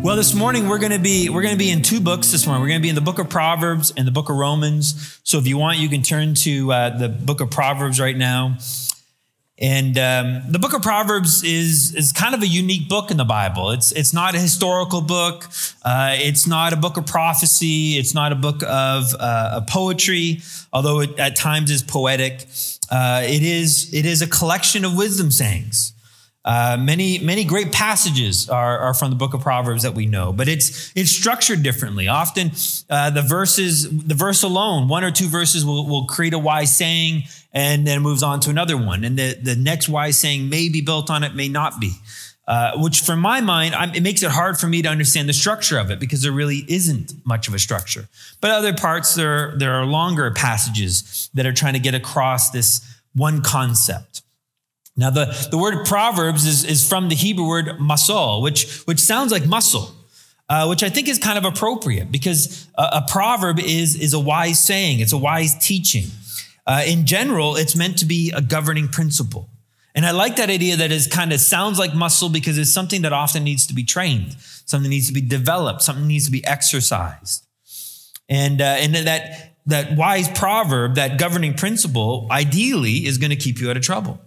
Well, this morning we're going to be we're going to be in two books this morning. We're going to be in the book of Proverbs and the book of Romans. So if you want, you can turn to uh, the book of Proverbs right now. And um, the book of Proverbs is is kind of a unique book in the Bible. It's it's not a historical book. Uh, it's not a book of prophecy. It's not a book of uh, poetry, although it at times is poetic. Uh, it is it is a collection of wisdom sayings. Uh, many many great passages are, are, from the book of Proverbs that we know, but it's it's structured differently. Often, uh, the verses, the verse alone, one or two verses will, will create a wise saying, and then moves on to another one, and the the next wise saying may be built on it, may not be. Uh, which, from my mind, I'm, it makes it hard for me to understand the structure of it because there really isn't much of a structure. But other parts, there there are longer passages that are trying to get across this one concept. Now, the, the word Proverbs is, is from the Hebrew word masol, which, which sounds like muscle, uh, which I think is kind of appropriate because a, a, proverb is, is a wise saying, it's a wise teaching. Uh, in general, it's meant to be a governing principle. And I like that idea that it kind of sounds like muscle because it's something that often needs to be trained, something needs to be developed, something needs to be exercised. And, uh, and that, that wise proverb, that governing principle, ideally is going to keep you out of trouble.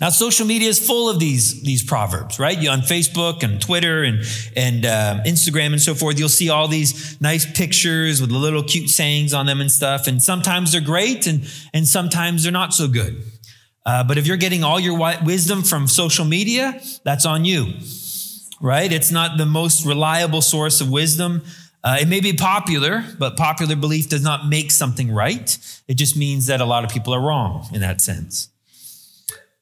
Now, social media is full of these, these proverbs, right? You on Facebook and Twitter and, and uh, Instagram and so forth, you'll see all these nice pictures with little cute sayings on them and stuff. And sometimes they're great and, and sometimes they're not so good. Uh, but if you're getting all your wisdom from social media, that's on you, right? It's not the most reliable source of wisdom. Uh, it may be popular, but popular belief does not make something right. It just means that a lot of people are wrong in that sense.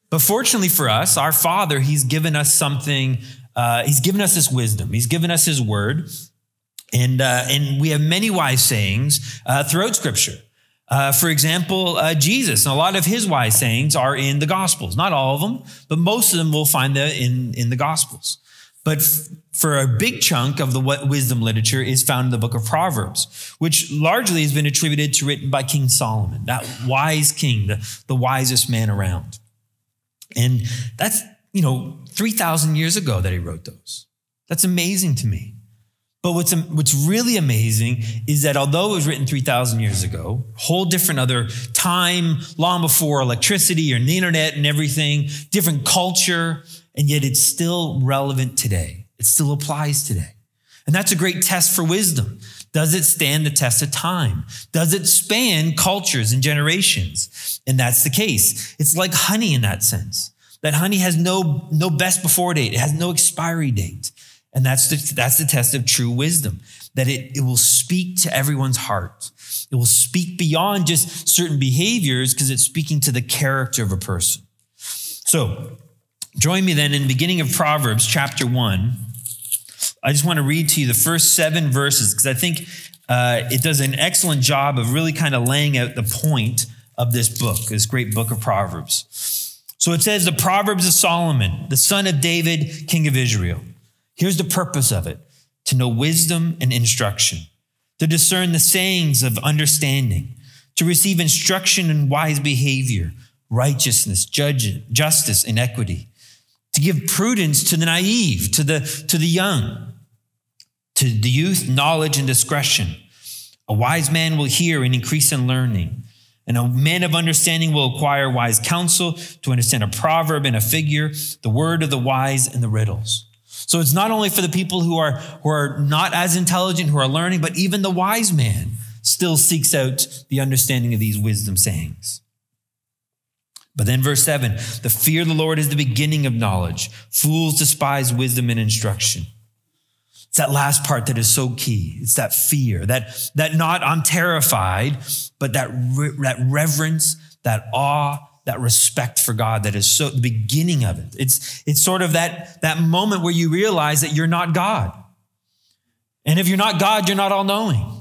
But fortunately for us, our Father, He's given us something, uh, He's given us this wisdom, He's given us His word. And, uh, and we have many wise sayings uh, throughout Scripture. Uh, for example, uh, Jesus, and a lot of his wise sayings are in the Gospels. Not all of them, but most of them we'll find the, in, in the Gospels. But f- for a big chunk of the wisdom literature is found in the book of Proverbs, which largely has been attributed to written by King Solomon, that wise king, the, the wisest man around. And that's, you know, 3,000 years ago that he wrote those. That's amazing to me. But what's, what's really amazing is that although it was written 3,000 years ago, whole different other time, long before electricity or the internet and everything, different culture, and yet it's still relevant today. It still applies today. And that's a great test for wisdom. Does it stand the test of time? Does it span cultures and generations? And that's the case. It's like honey in that sense. That honey has no, no best before date. It has no expiry date. And that's the, that's the test of true wisdom, that it, it will speak to everyone's heart. It will speak beyond just certain behaviors because it's speaking to the character of a person. So join me then in the beginning of Proverbs chapter one. I just want to read to you the first seven verses because I think uh, it does an excellent job of really kind of laying out the point of this book, this great book of Proverbs. So it says the Proverbs of Solomon, the son of David, king of Israel. Here's the purpose of it to know wisdom and instruction, to discern the sayings of understanding, to receive instruction in wise behavior, righteousness, judge, justice, and equity, to give prudence to the naive, to the, to the young to the youth, knowledge and discretion. A wise man will hear and increase in learning. And a man of understanding will acquire wise counsel to understand a proverb and a figure, the word of the wise and the riddles. So it's not only for the people who are, who are not as intelligent, who are learning, but even the wise man still seeks out the understanding of these wisdom sayings. But then verse seven, the fear of the Lord is the beginning of knowledge. Fools despise wisdom and instruction. It's that last part that is so key. It's that fear, that, that not I'm terrified, but that, re- that reverence, that awe, that respect for God that is so the beginning of it. It's, it's sort of that, that moment where you realize that you're not God. And if you're not God, you're not all knowing.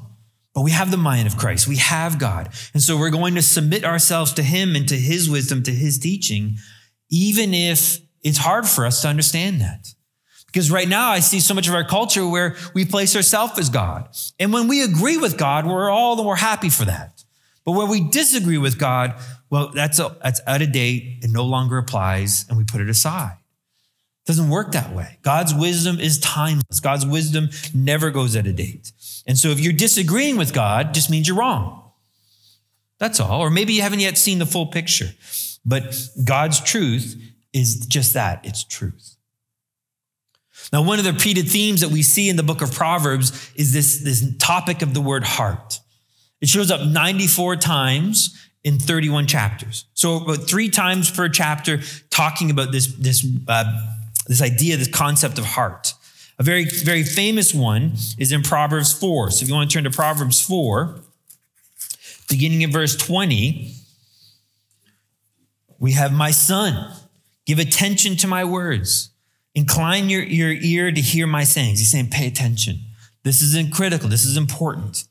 But we have the mind of Christ. We have God. And so we're going to submit ourselves to Him and to His wisdom, to His teaching, even if it's hard for us to understand that. Because right now I see so much of our culture where we place ourselves as God. And when we agree with God, we're all the more happy for that. But where we disagree with God, well, that's, a, that's out of date and no longer applies, and we put it aside. It doesn't work that way. God's wisdom is timeless. God's wisdom never goes out of date. And so if you're disagreeing with God, just means you're wrong. That's all. Or maybe you haven't yet seen the full picture. But God's truth is just that it's truth. Now, one of the repeated themes that we see in the book of Proverbs is this, this topic of the word heart. It shows up 94 times in 31 chapters. So about three times per chapter talking about this, this, uh, this idea, this concept of heart. A very, very famous one is in Proverbs 4. So if you want to turn to Proverbs 4, beginning in verse 20, we have my son, give attention to my words. Incline your, your ear to hear my sayings. He's saying, pay attention. This is critical. This is important.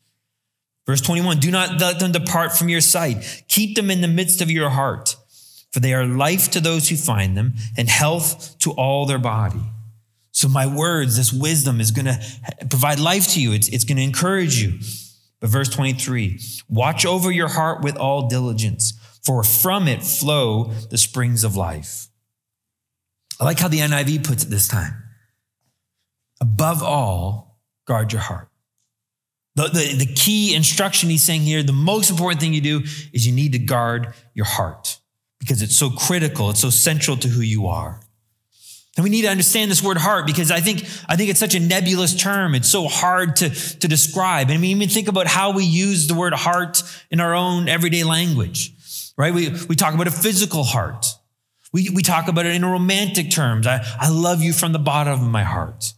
Verse 21 Do not let them depart from your sight. Keep them in the midst of your heart, for they are life to those who find them and health to all their body. So, my words, this wisdom is going to provide life to you, it's, it's going to encourage you. But verse 23 Watch over your heart with all diligence, for from it flow the springs of life. I like how the NIV puts it this time. Above all, guard your heart. The, the, the key instruction he's saying here, the most important thing you do is you need to guard your heart because it's so critical, it's so central to who you are. And we need to understand this word heart because I think, I think it's such a nebulous term. It's so hard to, to describe. And we even think about how we use the word heart in our own everyday language, right? We, we talk about a physical heart. We, we talk about it in romantic terms. I, I love you from the bottom of my heart.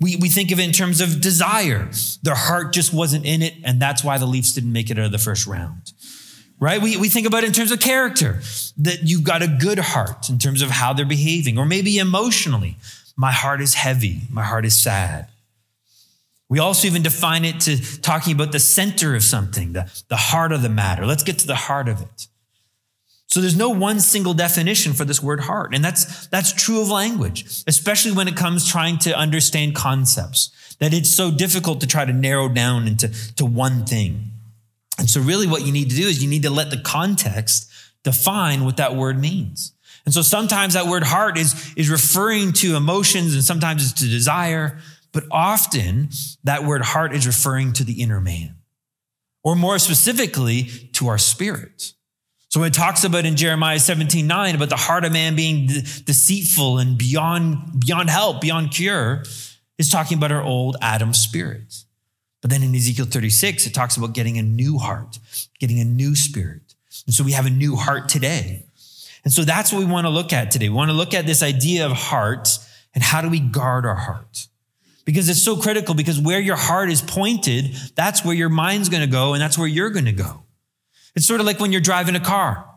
We, we think of it in terms of desire. Their heart just wasn't in it, and that's why the Leafs didn't make it out of the first round. Right? We, we think about it in terms of character, that you've got a good heart in terms of how they're behaving, or maybe emotionally. My heart is heavy, my heart is sad. We also even define it to talking about the center of something, the, the heart of the matter. Let's get to the heart of it. So there's no one single definition for this word heart. And that's, that's true of language, especially when it comes trying to understand concepts, that it's so difficult to try to narrow down into to one thing. And so really what you need to do is you need to let the context define what that word means. And so sometimes that word heart is, is referring to emotions and sometimes it's to desire, but often that word heart is referring to the inner man, or more specifically to our spirit. So when it talks about in Jeremiah 17, 9, about the heart of man being de- deceitful and beyond, beyond help, beyond cure, is talking about our old Adam spirit. But then in Ezekiel 36, it talks about getting a new heart, getting a new spirit. And so we have a new heart today. And so that's what we want to look at today. We want to look at this idea of heart and how do we guard our heart? Because it's so critical because where your heart is pointed, that's where your mind's going to go and that's where you're going to go. It's sort of like when you're driving a car,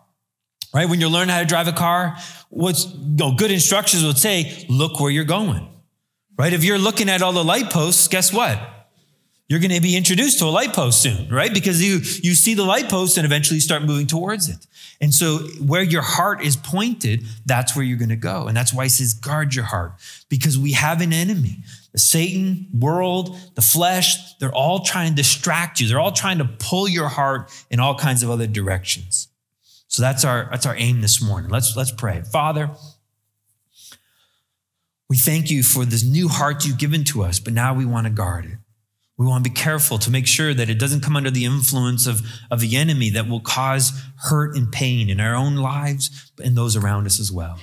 right? When you're learning how to drive a car, what's you know, good instructions would say, look where you're going, right? If you're looking at all the light posts, guess what? You're going to be introduced to a light post soon, right? Because you, you see the light post and eventually start moving towards it. And so where your heart is pointed, that's where you're going to go. And that's why he says, guard your heart because we have an enemy the Satan, world, the flesh, they're all trying to distract you. They're all trying to pull your heart in all kinds of other directions. So that's our, that's our aim this morning. Let's, let's pray. Father, we thank you for this new heart you've given to us, but now we want to guard it. We want to be careful to make sure that it doesn't come under the influence of, of the enemy that will cause hurt and pain in our own lives and those around us as well.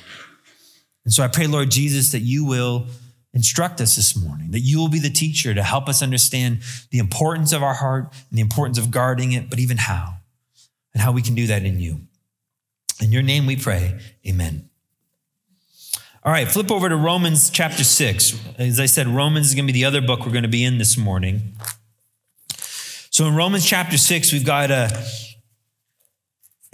And so I pray, Lord Jesus, that you will instruct us this morning, that you will be the teacher to help us understand the importance of our heart and the importance of guarding it, but even how, and how we can do that in you. In your name we pray, amen. All right, flip over to Romans chapter 6. As I said, Romans is going to be the other book we're going to be in this morning. So in Romans chapter 6, we've got a,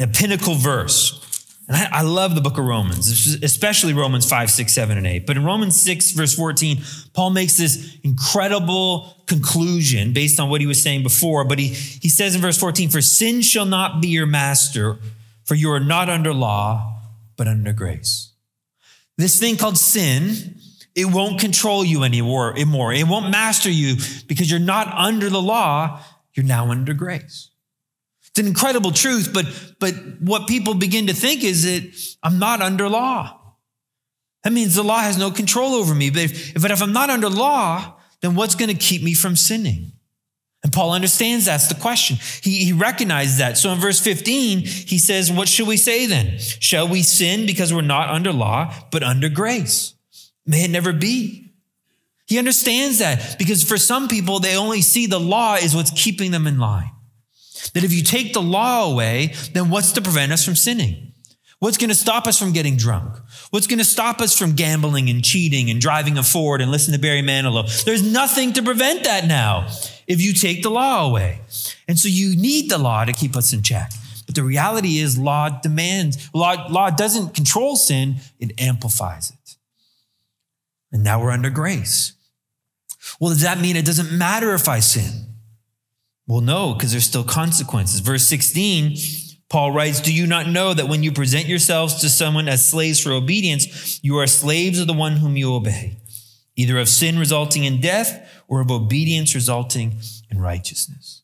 a pinnacle verse. And I, I, love the book of Romans, especially Romans 5, 6, 7, and 8. But in Romans 6, verse 14, Paul makes this incredible conclusion based on what he was saying before. But he, he says in verse 14, For sin shall not be your master, for you are not under law, but under grace. This thing called sin, it won't control you anymore. It won't master you because you're not under the law, you're now under grace. It's an incredible truth, but, but what people begin to think is that I'm not under law. That means the law has no control over me. But if, but if I'm not under law, then what's going to keep me from sinning? And Paul understands that's the question. He, he recognizes that. So in verse 15, he says, What should we say then? Shall we sin because we're not under law, but under grace? May it never be. He understands that because for some people, they only see the law is what's keeping them in line. That if you take the law away, then what's to prevent us from sinning? What's going to stop us from getting drunk? What's going to stop us from gambling and cheating and driving a Ford and listening to Barry Manilow? There's nothing to prevent that now if you take the law away. And so you need the law to keep us in check. But the reality is law demands, law, law doesn't control sin, it amplifies it. And now we're under grace. Well, does that mean it doesn't matter if I sin? Well, no, because there's still consequences. Verse 16, Paul writes, Do you not know that when you present yourselves to someone as slaves for obedience, you are slaves of the one whom you obey, either of sin resulting in death or of obedience resulting in righteousness?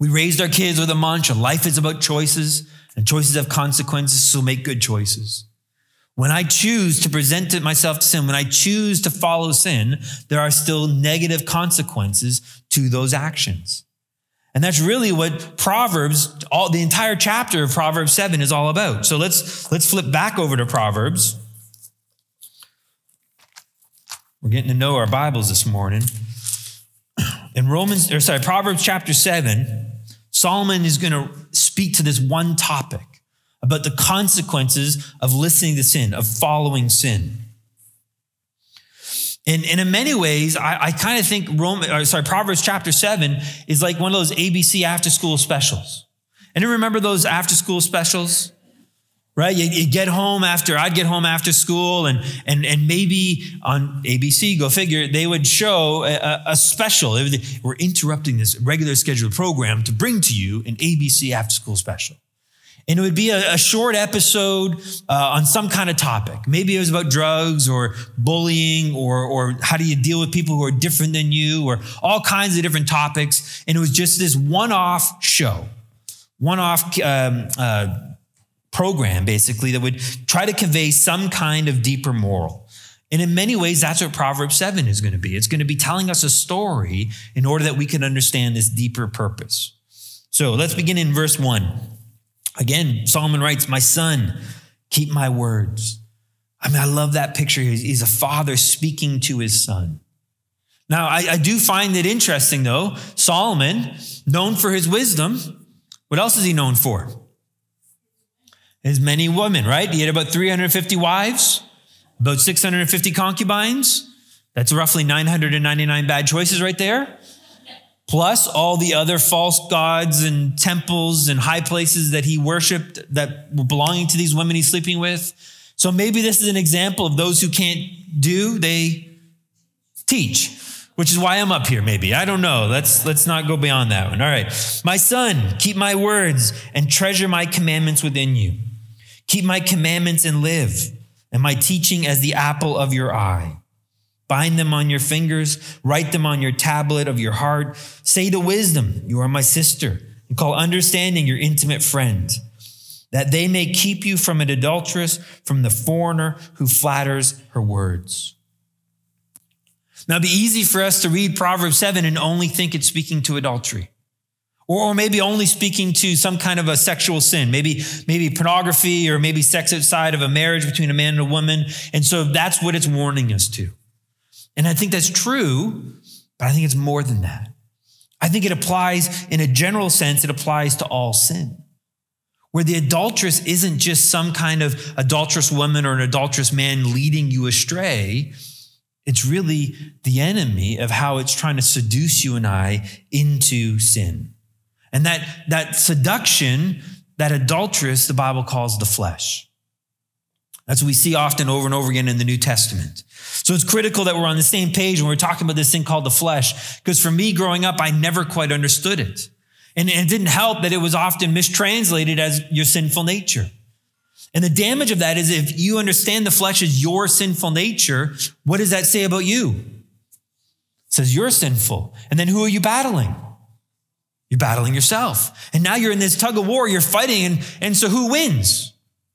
We raised our kids with a mantra life is about choices, and choices have consequences, so make good choices. When I choose to present myself to sin, when I choose to follow sin, there are still negative consequences to those actions. And that's really what Proverbs, all the entire chapter of Proverbs 7 is all about. So let's let's flip back over to Proverbs. We're getting to know our Bibles this morning. In Romans, or sorry, Proverbs chapter 7, Solomon is going to speak to this one topic about the consequences of listening to sin, of following sin. And, and in many ways, I, I kind of think Roman, or sorry, Proverbs chapter seven is like one of those ABC after school specials. And you remember those after school specials? Right? You, you, get home after, I'd get home after school and, and, and maybe on ABC, go figure, they would show a, a special. We're interrupting this regular scheduled program to bring to you an ABC after school special. And it would be a, a short episode uh, on some kind of topic. Maybe it was about drugs or bullying or, or how do you deal with people who are different than you or all kinds of different topics. And it was just this one off show, one off um, uh, program, basically, that would try to convey some kind of deeper moral. And in many ways, that's what Proverbs 7 is going to be. It's going to be telling us a story in order that we can understand this deeper purpose. So let's begin in verse 1. Again, Solomon writes, My son, keep my words. I mean, I love that picture. He's a father speaking to his son. Now, I, I, do find it interesting, though. Solomon, known for his wisdom, what else is he known for? His many women, right? He had about 350 wives, about 650 concubines. That's roughly 999 bad choices right there plus all the other false gods and temples and high places that he worshiped that were belonging to these women he's sleeping with. So maybe this is an example of those who can't do, they teach, which is why I'm up here, maybe. I don't know. Let's, let's not go beyond that one. All right. My son, keep my words and treasure my commandments within you. Keep my commandments and live, and my teaching as the apple of your eye. Bind them on your fingers, write them on your tablet of your heart. Say to wisdom, You are my sister, and call understanding your intimate friend, that they may keep you from an adulteress, from the foreigner who flatters her words. Now, it'd be easy for us to read Proverbs 7 and only think it's speaking to adultery. Or, maybe only speaking to some kind of a sexual sin, maybe, maybe pornography or maybe sex outside of a marriage between a man and a woman. And so that's what it's warning us to. And I think that's true, but I think it's more than that. I think it applies in a general sense, it applies to all sin. Where the adulteress isn't just some kind of adulterous woman or an adulterous man leading you astray. It's really the enemy of how it's trying to seduce you and I into sin. And that, that seduction that adulteress the Bible calls the flesh. That's what we see often over and over again in the New Testament. So it's critical that we're on the same page when we're talking about this thing called the flesh. Because for me growing up, I never quite understood it. And it didn't help that it was often mistranslated as your sinful nature. And the damage of that is if you understand the flesh is your sinful nature, what does that say about you? It says you're sinful. And then who are you battling? You're battling yourself. And now you're in this tug of war, you're fighting. And, and so who wins?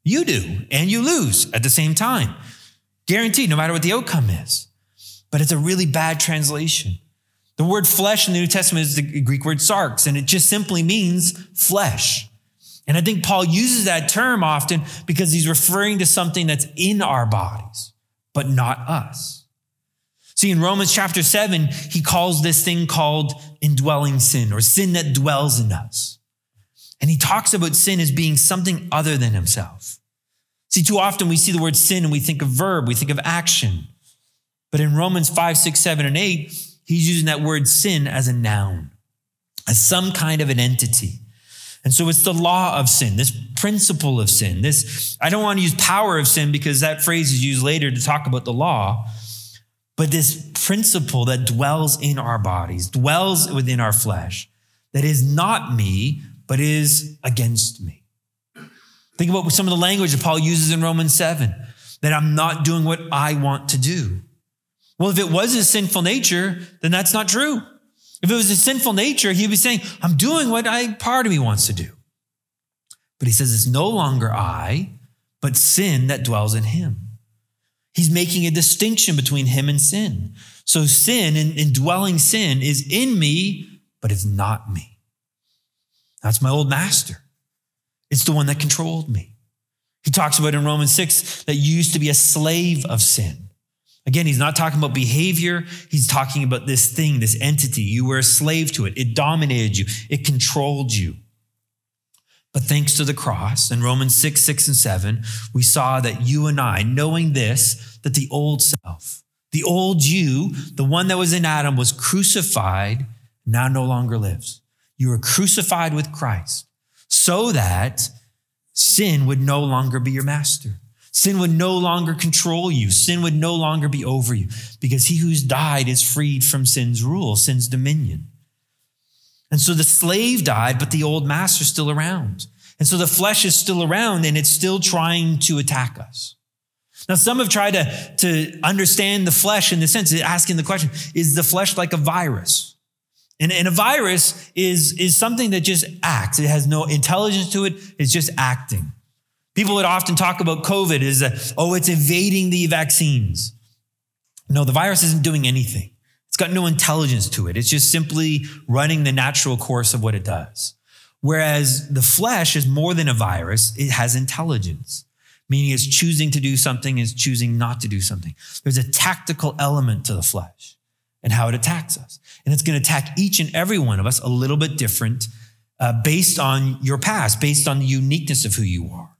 You do. And you lose at the same time. Guaranteed, no matter what the outcome is. But it's a really bad translation. The word flesh in the New Testament is the Greek word sarx, and it just simply means flesh. And I think Paul uses that term often because he's referring to something that's in our bodies, but not us. See, in Romans chapter 7, he calls this thing called indwelling sin or sin that dwells in us. And he talks about sin as being something other than himself. See, too often we see the word sin and we think of verb, we think of action. But in Romans 5, 6, 7, and 8, he's using that word sin as a noun, as some kind of an entity. And so it's the law of sin, this principle of sin. This, I don't want to use power of sin because that phrase is used later to talk about the law, but this principle that dwells in our bodies, dwells within our flesh, that is not me, but is against me. Think about some of the language that Paul uses in Romans 7 that I'm not doing what I want to do. Well, if it was his sinful nature, then that's not true. If it was his sinful nature, he'd be saying, I'm doing what I, part of me wants to do. But he says, it's no longer I, but sin that dwells in him. He's making a distinction between him and sin. So sin and indwelling sin is in me, but it's not me. That's my old master. It's the one that controlled me. He talks about in Romans 6 that you used to be a slave of sin. Again, he's not talking about behavior. He's talking about this thing, this entity. You were a slave to it. It dominated you. It controlled you. But thanks to the cross in Romans 6, 6, and 7, we saw that you and I, knowing this, that the old self, the old you, the one that was in Adam, was crucified, now no longer lives. You were crucified with Christ so that sin would no longer be your master. Sin would no longer control you. Sin would no longer be over you because he who's died is freed from sin's rule, sin's dominion. And so the slave died, but the old master's still around. And so the flesh is still around and it's still trying to attack us. Now, some have tried to, to understand the flesh in the sense of asking the question, is the flesh like a virus? And, and a virus is, is something that just acts. It has no intelligence to it. It's just acting. People would often talk about COVID as, a, oh, it's evading the vaccines. No, the virus isn't doing anything. It's got no intelligence to it. It's just simply running the natural course of what it does. Whereas the flesh is more than a virus. It has intelligence, meaning it's choosing to do something, it's choosing not to do something. There's a tactical element to the flesh and how it attacks us. And it's going to attack each and every one of us a little bit different uh, based on your past, based on the uniqueness of who you are.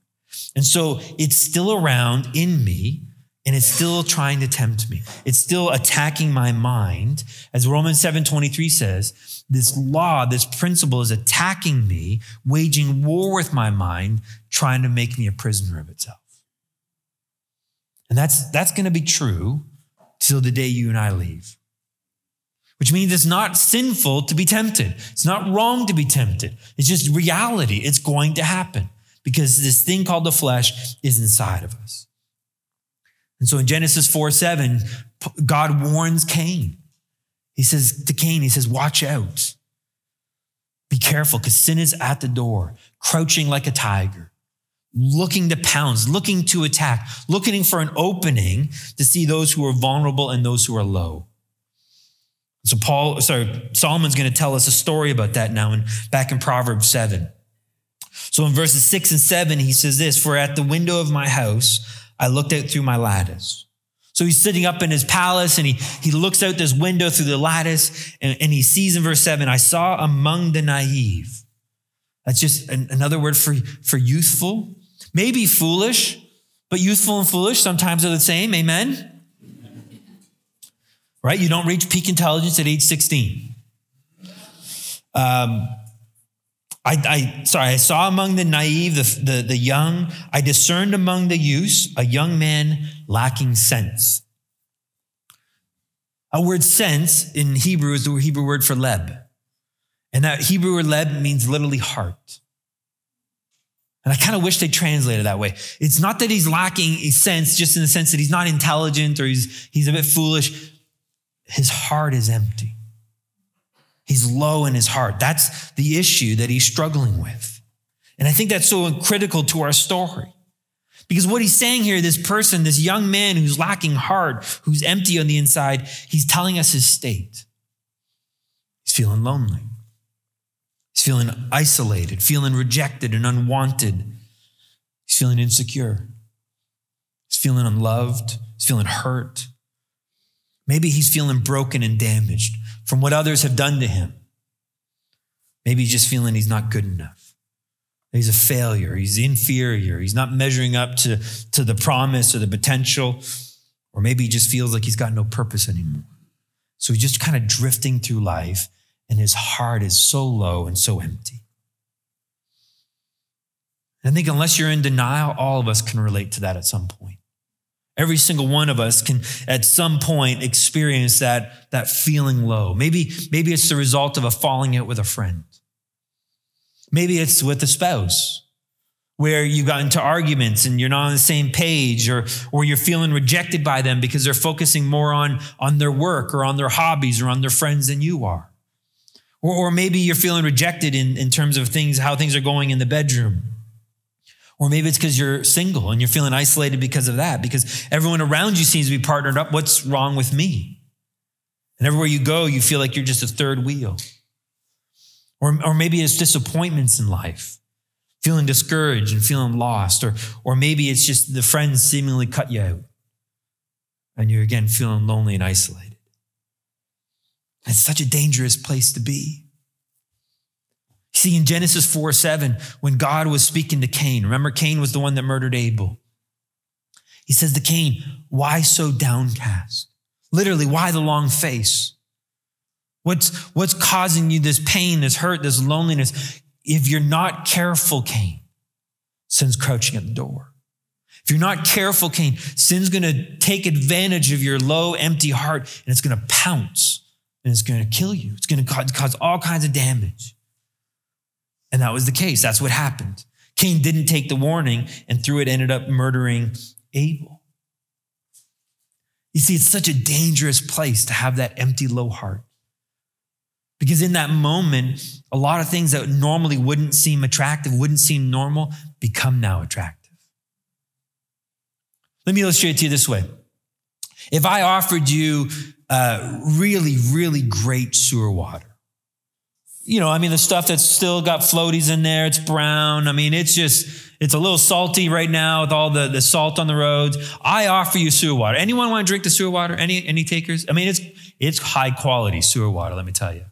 And so it's still around in me and it's still trying to tempt me. It's still attacking my mind. As Romans 7:23 says, this law, this principle is attacking me, waging war with my mind, trying to make me a prisoner of itself. And that's that's going to be true till the day you and I leave which means it's not sinful to be tempted. It's not wrong to be tempted. It's just reality. It's going to happen because this thing called the flesh is inside of us. And so in Genesis 4 7, God warns Cain. He says to Cain, He says, Watch out. Be careful because sin is at the door, crouching like a tiger, looking to pounce, looking to attack, looking for an opening to see those who are vulnerable and those who are low. So Paul, sorry, Solomon's going to tell us a story about that now in back in Proverbs 7. So in verses 6 and 7, he says this, For at the window of my house, I looked out through my lattice. So he's sitting up in his palace and he, he looks out this window through the lattice and, and he sees in verse 7, I saw among the naive. That's just an, another word for, for youthful, maybe foolish, but youthful and foolish sometimes are the same. Amen right? You don't reach peak intelligence at age 16. Um, I, I sorry, I saw among the naive, the, the, the young, I discerned among the youths a young man lacking sense. A word sense in Hebrew is the Hebrew word for leb. And that Hebrew word leb means literally heart. And I kind of wish they translated that way. It's not that he's lacking a sense, just in the sense that he's not intelligent or he's, he's a bit foolish. His heart is empty. He's low in his heart. That's the issue that he's struggling with. And I think that's so critical to our story. Because what he's saying here, this person, this young man who's lacking heart, who's empty on the inside, he's telling us his state. He's feeling lonely. He's feeling isolated, feeling rejected and unwanted. He's feeling insecure. He's feeling unloved. He's feeling hurt. Maybe he's feeling broken and damaged from what others have done to him. Maybe he's just feeling he's not good enough. He's a failure. He's inferior. He's not measuring up to, to the promise or the potential. Or maybe he just feels like he's got no purpose anymore. So he's just kind of drifting through life and his heart is so low and so empty. I think unless you're in denial, all of us can relate to that at some point. Every single one of us can at some point experience that, that feeling low. Maybe, maybe it's the result of a falling out with a friend. Maybe it's with a spouse where you got into arguments and you're not on the same page or, or you're feeling rejected by them because they're focusing more on, on their work or on their hobbies or on their friends than you are. Or, or maybe you're feeling rejected in, in terms of things, how things are going in the bedroom. Or maybe it's because you're single and you're feeling isolated because of that, because everyone around you seems to be partnered up. What's wrong with me? And everywhere you go, you feel like you're just a third wheel. Or, or maybe it's disappointments in life, feeling discouraged and feeling lost. Or, or maybe it's just the friends seemingly cut you out and you're again feeling lonely and isolated. It's such a dangerous place to be. See, in Genesis 4 7, when God was speaking to Cain, remember Cain was the one that murdered Abel. He says to Cain, Why so downcast? Literally, why the long face? What's, what's causing you this pain, this hurt, this loneliness? If you're not careful, Cain, sin's crouching at the door. If you're not careful, Cain, sin's going to take advantage of your low, empty heart and it's going to pounce and it's going to kill you. It's going to cause all kinds of damage. And that was the case. That's what happened. Cain didn't take the warning and through it ended up murdering Abel. You see, it's such a dangerous place to have that empty, low heart. Because in that moment, a lot of things that normally wouldn't seem attractive, wouldn't seem normal, become now attractive. Let me illustrate to you this way. If I offered you uh, really, really great sewer water. You know, I mean, the stuff that's still got floaties in there, it's brown. I mean, it's just, it's a little salty right now with all the, the salt on the roads. I offer you sewer water. Anyone want to drink the sewer water? Any, any takers? I mean, it's, it's high quality sewer water, let me tell you.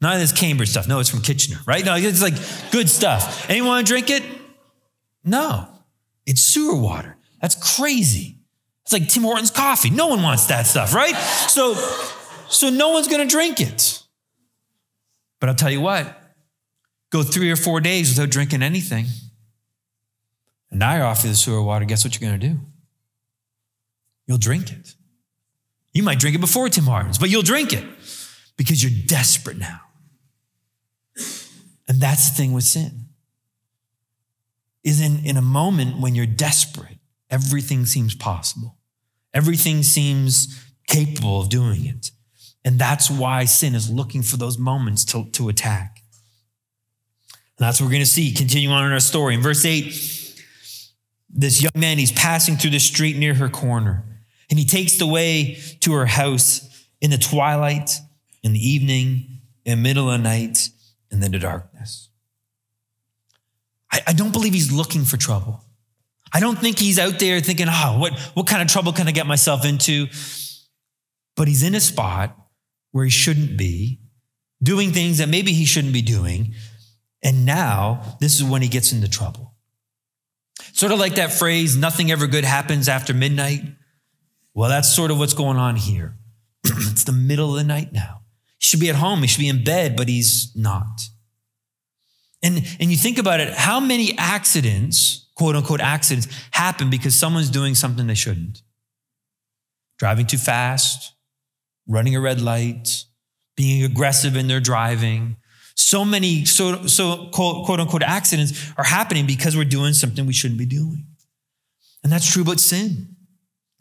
None of this Cambridge stuff. No, it's from Kitchener, right? No, it's like good stuff. Anyone want to drink it? No, it's sewer water. That's crazy. It's like Tim Hortons coffee. No one wants that stuff, right? So, so no one's going to drink it. But I'll tell you what, go three or four days without drinking anything. And now I offer you the sewer water. Guess what you're going to do? You'll drink it. You might drink it before Tim Hortons, but you'll drink it because you're desperate now. And that's the thing with sin. Is in, in a moment when you're desperate, everything seems possible. Everything seems capable of doing it. And that's why sin is looking for those moments to, to attack. And that's what we're going to see. Continue on in our story. In verse 8, this young man, he's passing through the street near her corner, and he takes the way to her house in the twilight, in the evening, in the middle of the night, and then the darkness. I, I don't believe he's looking for trouble. I don't think he's out there thinking, oh, what, what kind of trouble can I get myself into? But he's in a spot where he shouldn't be, doing things that maybe he shouldn't be doing. And now this is when he gets into trouble. Sort of like that phrase, nothing ever good happens after midnight. Well, that's sort of what's going on here. it's the middle of the night now. He should be at home, he should be in bed, but he's not. And, and you think about it, how many accidents, quote unquote accidents, happen because someone's doing something they shouldn't? Driving too fast, running a red light, being aggressive in their driving. So many, so, so quote, quote unquote accidents are happening because we're doing something we shouldn't be doing. And that's true about sin.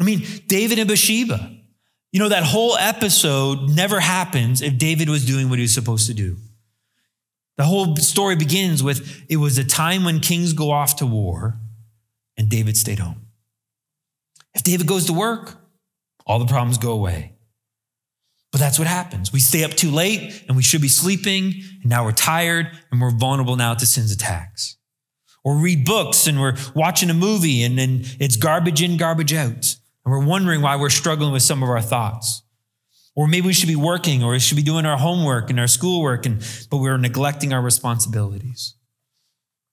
I mean, David and Bathsheba, you know, that whole episode never happens if David was doing what he was supposed to do. The whole story begins with it was a time when kings go off to war and David stayed home. If David goes to work, all the problems go away. But that's what happens. We stay up too late and we should be sleeping, and now we're tired and we're vulnerable now to sin's attacks. Or read books and we're watching a movie and then it's garbage in, garbage out. And we're wondering why we're struggling with some of our thoughts. Or maybe we should be working or we should be doing our homework and our schoolwork, and, but we're neglecting our responsibilities.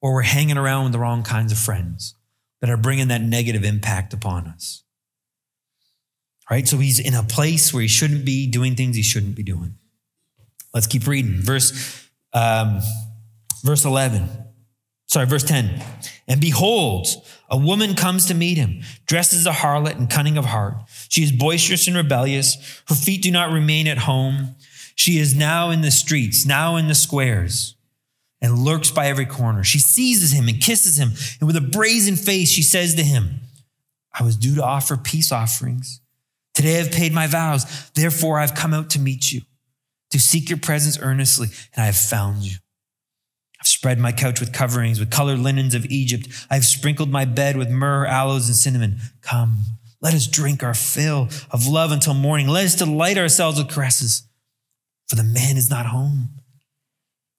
Or we're hanging around with the wrong kinds of friends that are bringing that negative impact upon us. Right? So he's in a place where he shouldn't be doing things he shouldn't be doing. Let's keep reading. Verse, um, verse 11. Sorry, verse 10. And behold, a woman comes to meet him, dressed as a harlot and cunning of heart. She is boisterous and rebellious. Her feet do not remain at home. She is now in the streets, now in the squares, and lurks by every corner. She seizes him and kisses him. And with a brazen face, she says to him, I was due to offer peace offerings. Today I've paid my vows. Therefore, I've come out to meet you, to seek your presence earnestly, and I have found you. I've spread my couch with coverings, with colored linens of Egypt. I've sprinkled my bed with myrrh, aloes, and cinnamon. Come, let us drink our fill of love until morning. Let us delight ourselves with caresses, for the man is not home.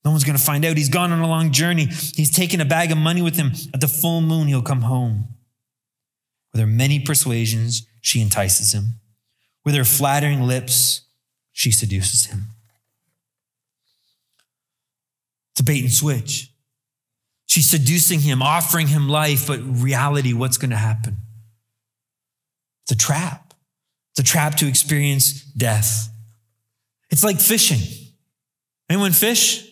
No one's going to find out. He's gone on a long journey. He's taken a bag of money with him. At the full moon, he'll come home. With her many persuasions, she entices him. With her flattering lips, she seduces him. It's a bait and switch. She's seducing him, offering him life, but reality, what's going to happen? It's a trap. It's a trap to experience death. It's like fishing. Anyone fish?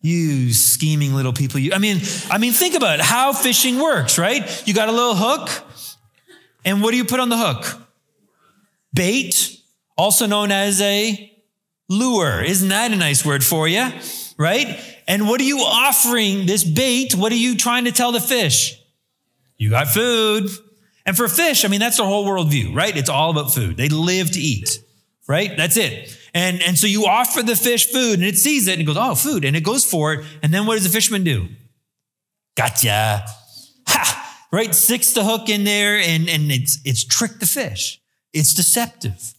You scheming little people. You, I mean, I mean, think about how fishing works, right? You got a little hook, and what do you put on the hook? Bait, also known as a lure. Isn't that a nice word for you? right? And what are you offering this bait? What are you trying to tell the fish? You got food. And for fish, I mean, that's their whole worldview, right? It's all about food. They live to eat, right? That's it. And, and so you offer the fish food and it sees it and it goes, oh, food. And it goes for it. And then what does the fisherman do? Gotcha. Ha! Right? Sticks the hook in there and, and it's, it's tricked the fish. It's deceptive.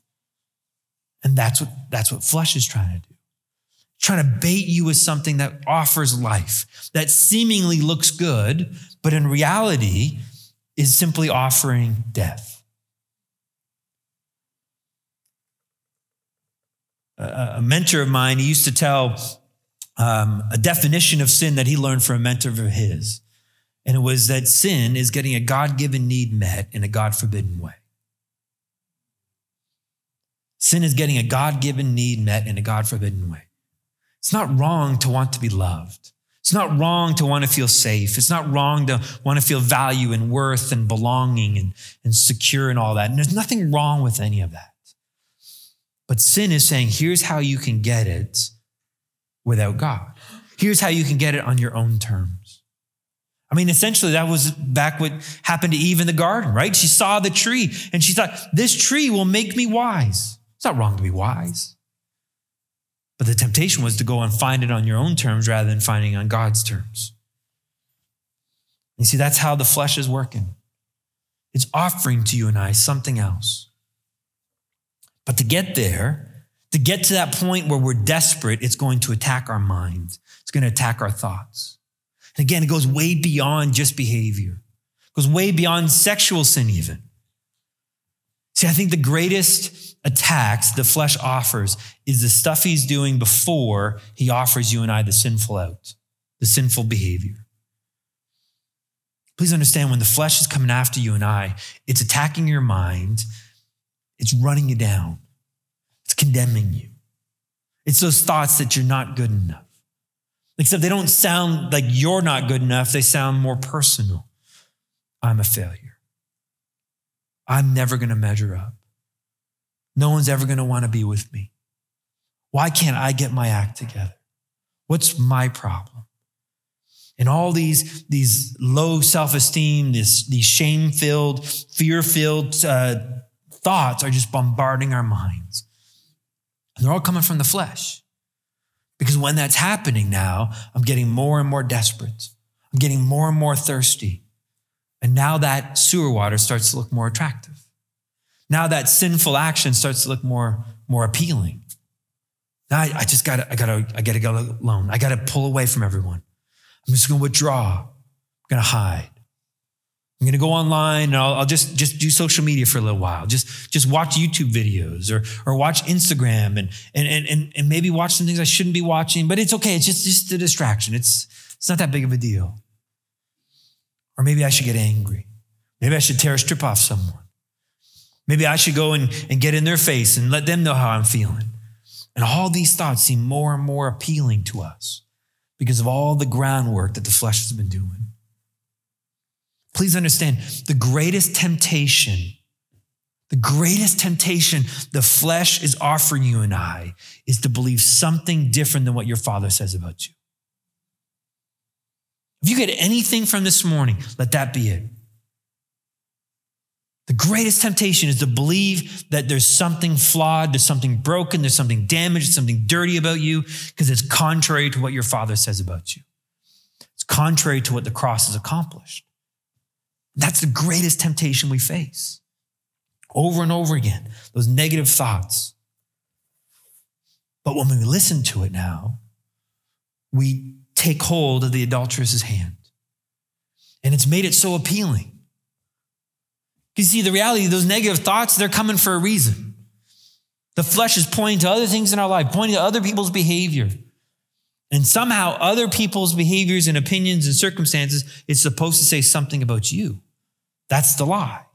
And that's what, that's what flesh is trying to do trying to bait you with something that offers life, that seemingly looks good, but in reality is simply offering death. A, mentor of mine, he used to tell um, a definition of sin that he learned from a mentor of his. And it was that sin is getting a God given need met in a God forbidden way. Sin is getting a God given need met in a God forbidden way. It's not wrong to want to be loved. It's not wrong to want to feel safe. It's not wrong to want to feel value and worth and belonging and, and secure and all that. And there's nothing wrong with any of that. But sin is saying, here's how you can get it without God. Here's how you can get it on your own terms. I mean, essentially, that was back what happened to Eve in the garden, right? She saw the tree and she thought, this tree will make me wise. It's not wrong to be wise. But the temptation was to go and find it on your own terms rather than finding on God's terms. You see, that's how the flesh is working. It's offering to you and I something else. But to get there, to get to that point where we're desperate, it's going to attack our minds. It's going to attack our thoughts. And again, it goes way beyond just behavior. It goes way beyond sexual sin even. See, I think the greatest attacks the flesh offers is the stuff he's doing before he offers you and I the sinful out, the sinful behavior. Please understand when the flesh is coming after you and I, it's attacking your mind, it's running you down, it's condemning you. It's those thoughts that you're not good enough. Except they don't sound like you're not good enough, they sound more personal. I'm a failure. I'm never going to measure up. No one's ever going to want to be with me. Why can't I get my act together? What's my problem? And all these, these low self esteem, these shame filled, fear filled uh, thoughts are just bombarding our minds. And they're all coming from the flesh. Because when that's happening now, I'm getting more and more desperate. I'm getting more and more thirsty. And now that sewer water starts to look more attractive. Now that sinful action starts to look more, more appealing. Now I, I just gotta, I gotta, I gotta go alone. I gotta pull away from everyone. I'm just gonna withdraw. I'm gonna hide. I'm gonna go online and I'll, I'll, just, just do social media for a little while. Just, just watch YouTube videos or, or watch Instagram and, and, and, and maybe watch some things I shouldn't be watching, but it's okay. It's just, just a distraction. It's, it's not that big of a deal. Or maybe I should get angry. Maybe I should tear a strip off someone. Maybe I should go and, and get in their face and let them know how I'm feeling. And all these thoughts seem more and more appealing to us because of all the groundwork that the flesh has been doing. Please understand the greatest temptation, the greatest temptation the flesh is offering you and I is to believe something different than what your father says about you. If you get anything from this morning, let that be it. The greatest temptation is to believe that there's something flawed, there's something broken, there's something damaged, something dirty about you, because it's contrary to what your father says about you. It's contrary to what the cross has accomplished. That's the greatest temptation we face. Over and over again, those negative thoughts. But when we listen to it now, we take hold of the adulteress's hand. And it's made it so appealing. You see, the reality, those negative thoughts, they're coming for a reason. The flesh is pointing to other things in our life, pointing to other people's behavior. And somehow, other people's behaviors and opinions and circumstances is supposed to say something about you. That's the lie.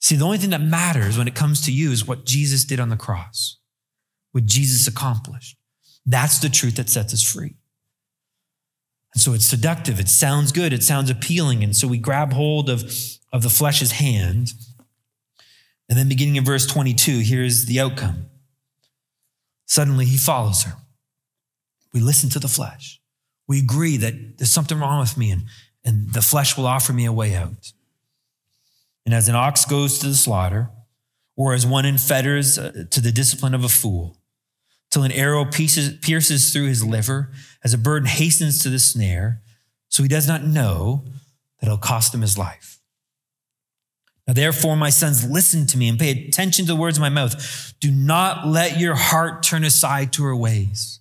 See, the only thing that matters when it comes to you is what Jesus did on the cross, what Jesus accomplished. That's the truth that sets us free. And so it's seductive. It sounds good. It sounds appealing. And so we grab hold of, of the flesh's hand. And then beginning in verse 22, here's the outcome. Suddenly he follows her. We listen to the flesh. We agree that there's something wrong with me and, and the flesh will offer me a way out. And as an ox goes to the slaughter, or as one in fetters uh, to the discipline of a fool, till an arrow pieces, pierces through his liver, as a bird hastens to the snare, so he does not know that it'll cost him his life. Now, therefore, my sons, listen to me and pay attention to the words of my mouth. Do not let your heart turn aside to her ways.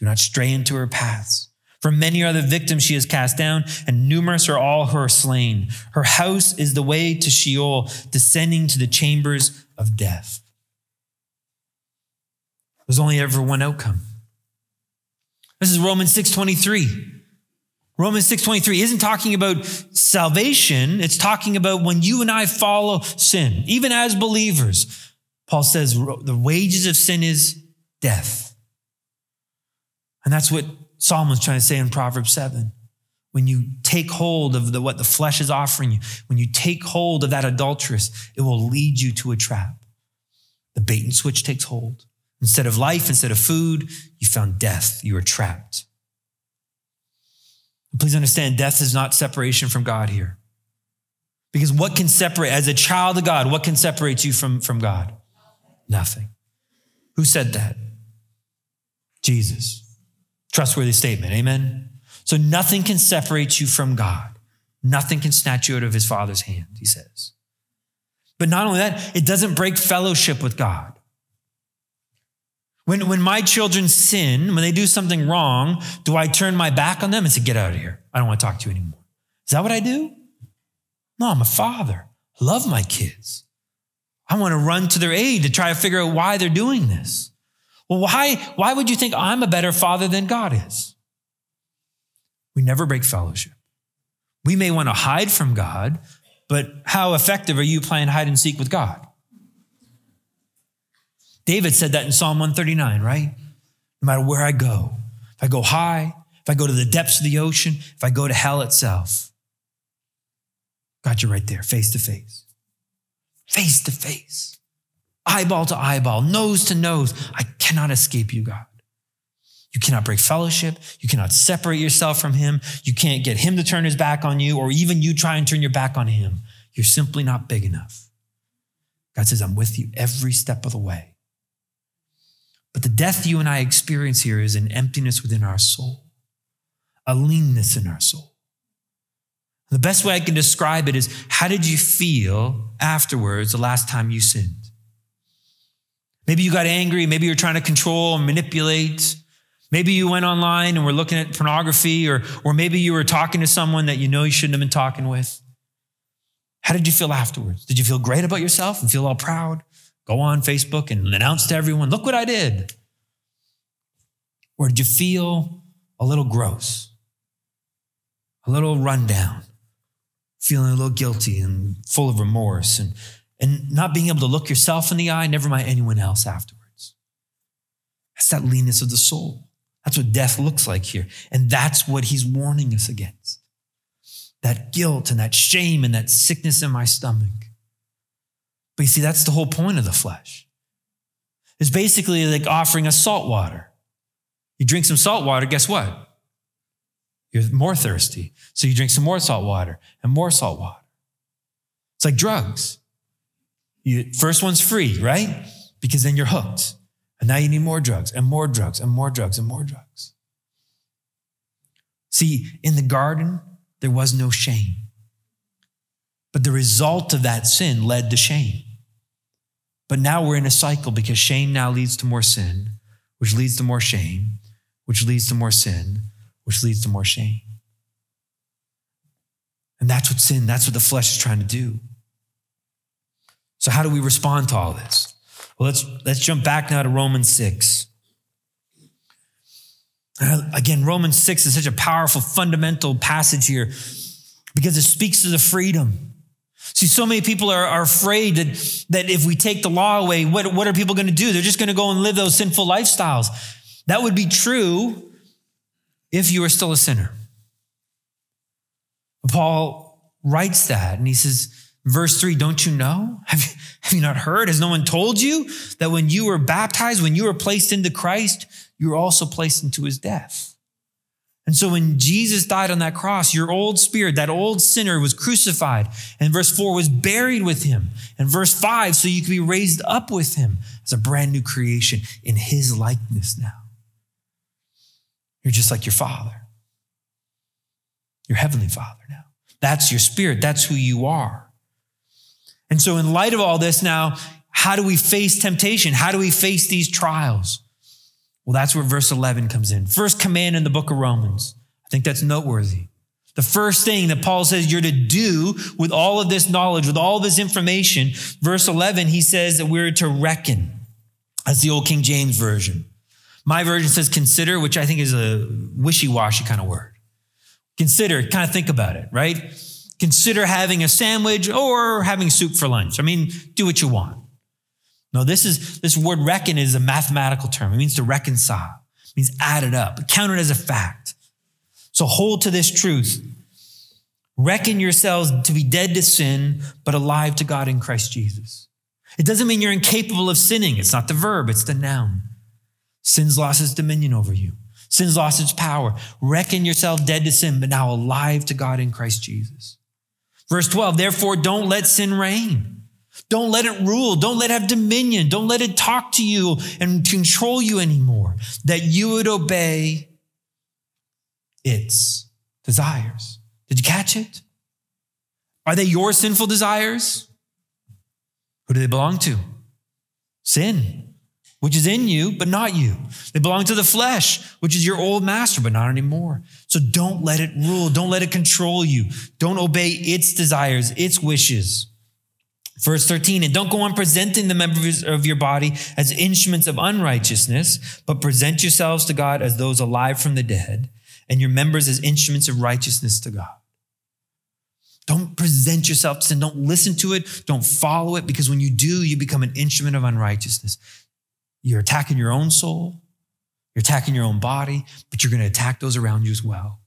Do not stray into her paths. For many are the victims she has cast down, and numerous are all who are slain. Her house is the way to Sheol, descending to the chambers of death. There's only ever one outcome. This is Romans 6:23. Romans 6:23 isn't talking about salvation, it's talking about when you and I follow sin, even as believers. Paul says the wages of sin is death. And that's what Solomon's trying to say in Proverbs 7. When you take hold of the, what the flesh is offering you, when you take hold of that adulteress, it will lead you to a trap. The bait and switch takes hold. Instead of life, instead of food, you found death. You were trapped. Please understand, death is not separation from God here. Because what can separate, as a child of God, what can separate you from, from God? Nothing. Who said that? Jesus. Trustworthy statement. Amen. So nothing can separate you from God. Nothing can snatch you out of his father's hand, he says. But not only that, it doesn't break fellowship with God. When, when my children sin, when they do something wrong, do I turn my back on them and say, Get out of here? I don't want to talk to you anymore. Is that what I do? No, I'm a father. I love my kids. I want to run to their aid to try to figure out why they're doing this. Well, why, why would you think I'm a better father than God is? We never break fellowship. We may want to hide from God, but how effective are you playing hide and seek with God? David said that in Psalm 139, right? No matter where I go, if I go high, if I go to the depths of the ocean, if I go to hell itself, God, you're right there, face to face. Face to face. Eyeball to eyeball, nose to nose. I cannot escape you, God. You cannot break fellowship. You cannot separate yourself from him. You can't get him to turn his back on you, or even you try and turn your back on him. You're simply not big enough. God says, I'm with you every step of the way. But the death you and I experience here is an emptiness within our soul, a leanness in our soul. The best way I can describe it is how did you feel afterwards the last time you sinned? Maybe you got angry. Maybe you're trying to control and manipulate. Maybe you went online and were looking at pornography, or, or maybe you were talking to someone that you know you shouldn't have been talking with. How did you feel afterwards? Did you feel great about yourself and feel all proud? Go on Facebook and announce to everyone, look what I did. Or did you feel a little gross, a little rundown, feeling a little guilty and full of remorse and, and not being able to look yourself in the eye, never mind anyone else afterwards? That's that leanness of the soul. That's what death looks like here. And that's what he's warning us against that guilt and that shame and that sickness in my stomach. But you see, that's the whole point of the flesh. It's basically like offering us salt water. You drink some salt water, guess what? You're more thirsty. So you drink some more salt water and more salt water. It's like drugs. You, first one's free, right? Because then you're hooked. And now you need more drugs and more drugs and more drugs and more drugs. See, in the garden, there was no shame. But the result of that sin led to shame. But now we're in a cycle because shame now leads to more sin, which leads to more shame, which leads to more sin, which leads to more shame. And that's what sin, that's what the flesh is trying to do. So, how do we respond to all this? Well, let's, let's jump back now to Romans 6. Uh, again, Romans 6 is such a powerful, fundamental passage here because it speaks to the freedom. See, so many people are, are afraid that, that if we take the law away, what, what are people going to do? They're just going to go and live those sinful lifestyles. That would be true if you are still a sinner. Paul writes that and he says, Verse three, don't you know? Have you, have you not heard? Has no one told you that when you were baptized, when you were placed into Christ, you were also placed into his death? And so when Jesus died on that cross, your old spirit, that old sinner was crucified. And verse four was buried with him. And verse five, so you could be raised up with him as a brand new creation in his likeness now. You're just like your father, your heavenly father now. That's your spirit. That's who you are. And so, in light of all this, now, how do we face temptation? How do we face these trials? Well, that's where verse 11 comes in. First command in the book of Romans. I think that's noteworthy. The first thing that Paul says you're to do with all of this knowledge, with all of this information, verse 11, he says that we're to reckon. That's the old King James Version. My version says consider, which I think is a wishy washy kind of word. Consider, kind of think about it, right? consider having a sandwich or having soup for lunch. I mean, do what you want. No, this is this word reckon is a mathematical term. It means to reconcile. It means add it up, count it as a fact. So hold to this truth. Reckon yourselves to be dead to sin, but alive to God in Christ Jesus. It doesn't mean you're incapable of sinning. It's not the verb, it's the noun. Sin's lost its dominion over you. Sin's lost its power. Reckon yourself dead to sin, but now alive to God in Christ Jesus. Verse 12, therefore don't let sin reign. Don't let it rule. Don't let it have dominion. Don't let it talk to you and control you anymore. That you would obey its desires. Did you catch it? Are they your sinful desires? Who do they belong to? Sin which is in you, but not you. They belong to the flesh, which is your old master, but not anymore. So don't let it rule. Don't let it control you. Don't obey its desires, its wishes. Verse 13, and don't go on presenting the members of your body as instruments of unrighteousness, but present yourselves to God as those alive from the dead, and your members as instruments of righteousness to God. Don't present yourself to sin. Don't listen to it. Don't follow it, because when you do, you become an instrument of unrighteousness. You're attacking your own soul. You're attacking your own body, but you're going to attack those around you as well.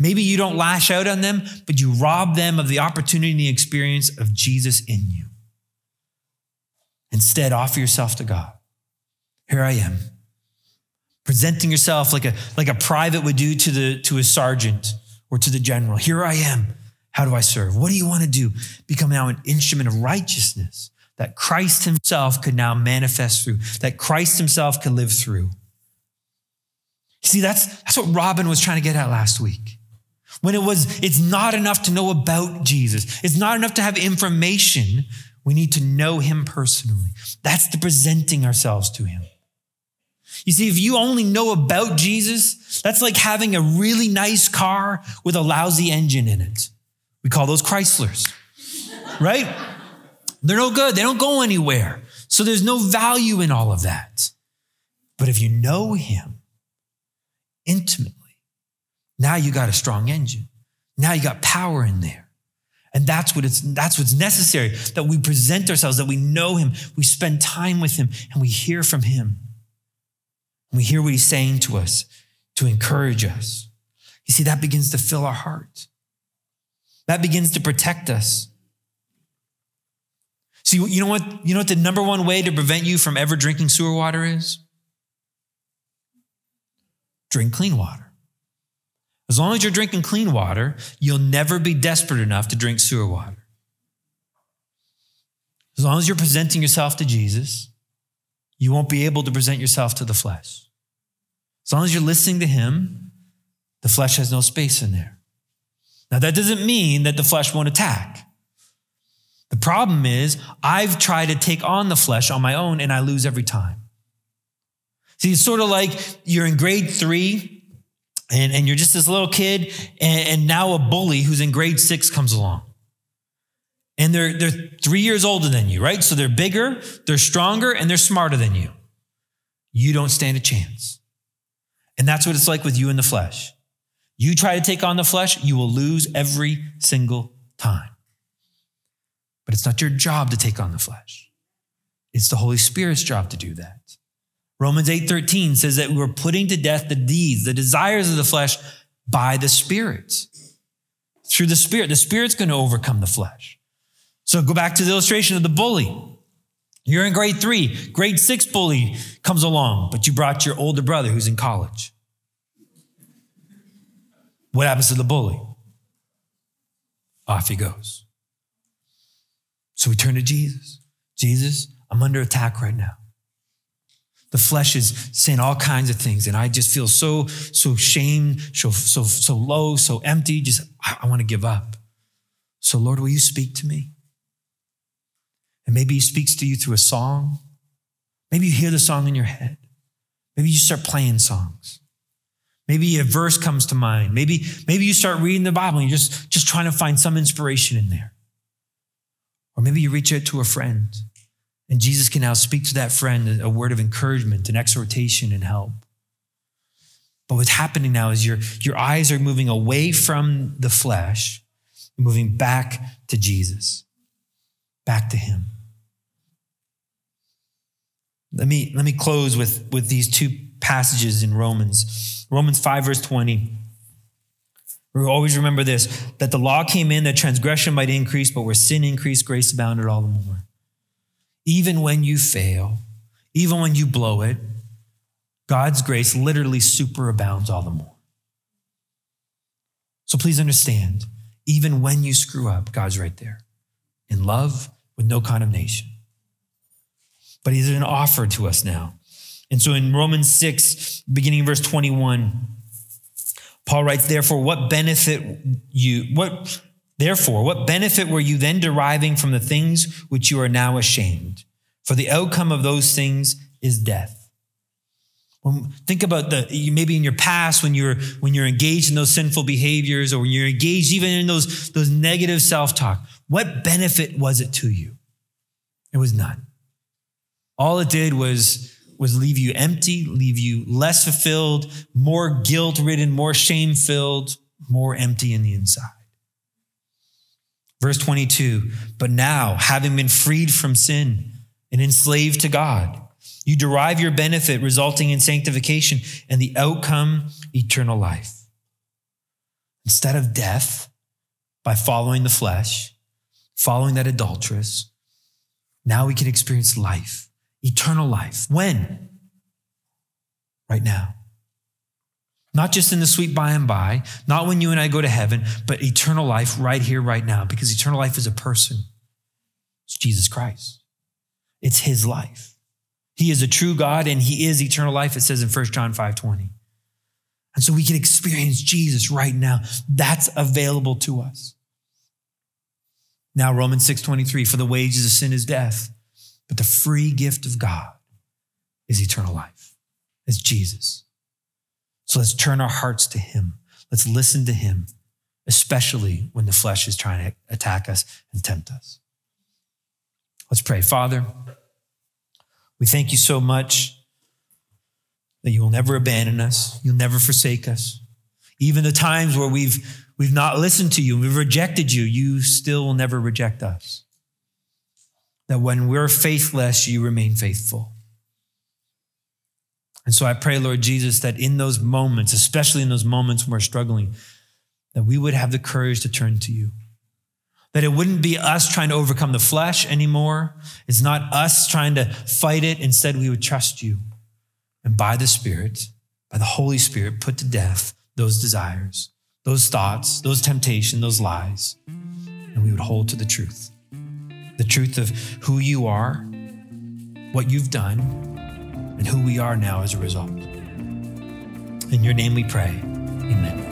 Maybe you don't lash out on them, but you rob them of the opportunity and the experience of Jesus in you. Instead, offer yourself to God. Here I am. Presenting yourself like a, like a private would do to, the, to a sergeant or to the general. Here I am. How do I serve? What do you want to do? Become now an instrument of righteousness that Christ himself could now manifest through, that Christ himself could live through. See, that's, that's what Robin was trying to get at last week. When it was, it's not enough to know about Jesus. It's not enough to have information. We need to know him personally. That's the presenting ourselves to him. You see, if you only know about Jesus, that's like having a really nice car with a lousy engine in it. We call those Chryslers, right? They're no good. They don't go anywhere. So there's no value in all of that. But if you know him intimately, now you got a strong engine. Now you got power in there. And that's what it's that's what's necessary that we present ourselves that we know him, we spend time with him and we hear from him. We hear what he's saying to us to encourage us. You see that begins to fill our heart. That begins to protect us. See, you know what? You know what the number one way to prevent you from ever drinking sewer water is? Drink clean water. As long as you're drinking clean water, you'll never be desperate enough to drink sewer water. As long as you're presenting yourself to Jesus, you won't be able to present yourself to the flesh. As long as you're listening to Him, the flesh has no space in there. Now, that doesn't mean that the flesh won't attack. The problem is, I've tried to take on the flesh on my own and I lose every time. See, it's sort of like you're in grade three and, and you're just this little kid, and, and now a bully who's in grade six comes along. And they're, they're three years older than you, right? So they're bigger, they're stronger, and they're smarter than you. You don't stand a chance. And that's what it's like with you in the flesh. You try to take on the flesh, you will lose every single time. But it's not your job to take on the flesh. It's the Holy Spirit's job to do that. Romans 8:13 says that we're putting to death the deeds, the desires of the flesh by the Spirit. Through the Spirit. The Spirit's going to overcome the flesh. So go back to the illustration of the bully. You're in grade three, grade six bully comes along, but you brought your older brother who's in college. What happens to the bully? Off he goes. So we turn to Jesus. Jesus, I'm under attack right now. The flesh is saying all kinds of things, and I just feel so, so shamed, so, so, so low, so empty. Just, I, I want to give up. So, Lord, will you speak to me? And maybe he speaks to you through a song. Maybe you hear the song in your head. Maybe you start playing songs. Maybe a verse comes to mind. Maybe, maybe you start reading the Bible and you're just, just trying to find some inspiration in there. Or maybe you reach out to a friend and Jesus can now speak to that friend a word of encouragement and exhortation and help. But what's happening now is your, your eyes are moving away from the flesh, moving back to Jesus, back to Him. Let me, let me close with, with these two passages in Romans. Romans 5, verse 20. We always remember this that the law came in that transgression might increase, but where sin increased, grace abounded all the more. Even when you fail, even when you blow it, God's grace literally superabounds all the more. So please understand, even when you screw up, God's right there in love with no condemnation. But He's an offer to us now. And so in Romans 6, beginning verse 21, Paul writes, therefore, what benefit you, what, therefore, what benefit were you then deriving from the things which you are now ashamed? For the outcome of those things is death. When, think about the maybe in your past when you're when you're engaged in those sinful behaviors or when you're engaged even in those those negative self-talk. What benefit was it to you? It was none. All it did was was leave you empty, leave you less fulfilled, more guilt ridden, more shame filled, more empty in the inside. Verse 22 But now, having been freed from sin and enslaved to God, You derive your benefit resulting in sanctification and the outcome, eternal life. Instead of death, by following the flesh, following that adulteress, now we can experience life, eternal life. When? Right now. Not just in the sweet by and by, not when you and I go to heaven, but eternal life right here, right now, because eternal life is a person. It's Jesus Christ. It's his life. He is a true God and he is eternal life, it says in 1 John 5 20. And so we can experience Jesus right now. That's available to us. Now, Romans 6 23, for the wages of sin is death, but the free gift of God is eternal life. It's Jesus. So let's turn our hearts to him. Let's listen to him, especially when the flesh is trying to attack us and tempt us. Let's pray. Father, we thank you so much that you will never abandon us. You'll never forsake us. Even the times where we've, we've not listened to you, we've rejected you, you still will never reject us. That when we're faithless, you remain faithful. And so I pray, Lord Jesus, that in those moments, especially in those moments when we're struggling, that we would have the courage to turn to you. That it wouldn't be us trying to overcome the flesh anymore. It's not us trying to fight it. Instead, we would trust you and by the Spirit, by the Holy Spirit, put to death those desires, those thoughts, those temptations, those lies. And we would hold to the truth the truth of who you are, what you've done, and who we are now as a result. In your name we pray. Amen.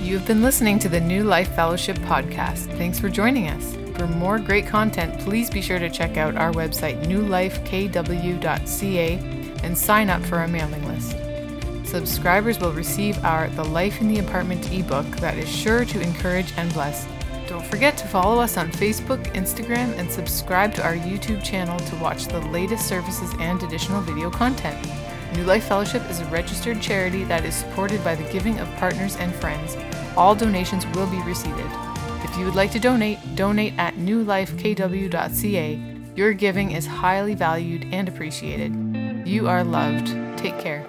You've been listening to the New Life Fellowship podcast. Thanks for joining us. For more great content, please be sure to check out our website, newlifekw.ca, and sign up for our mailing list. Subscribers will receive our The Life in the Apartment ebook that is sure to encourage and bless. Don't forget to follow us on Facebook, Instagram, and subscribe to our YouTube channel to watch the latest services and additional video content. New Life Fellowship is a registered charity that is supported by the giving of partners and friends. All donations will be received. If you would like to donate, donate at newlifekw.ca. Your giving is highly valued and appreciated. You are loved. Take care.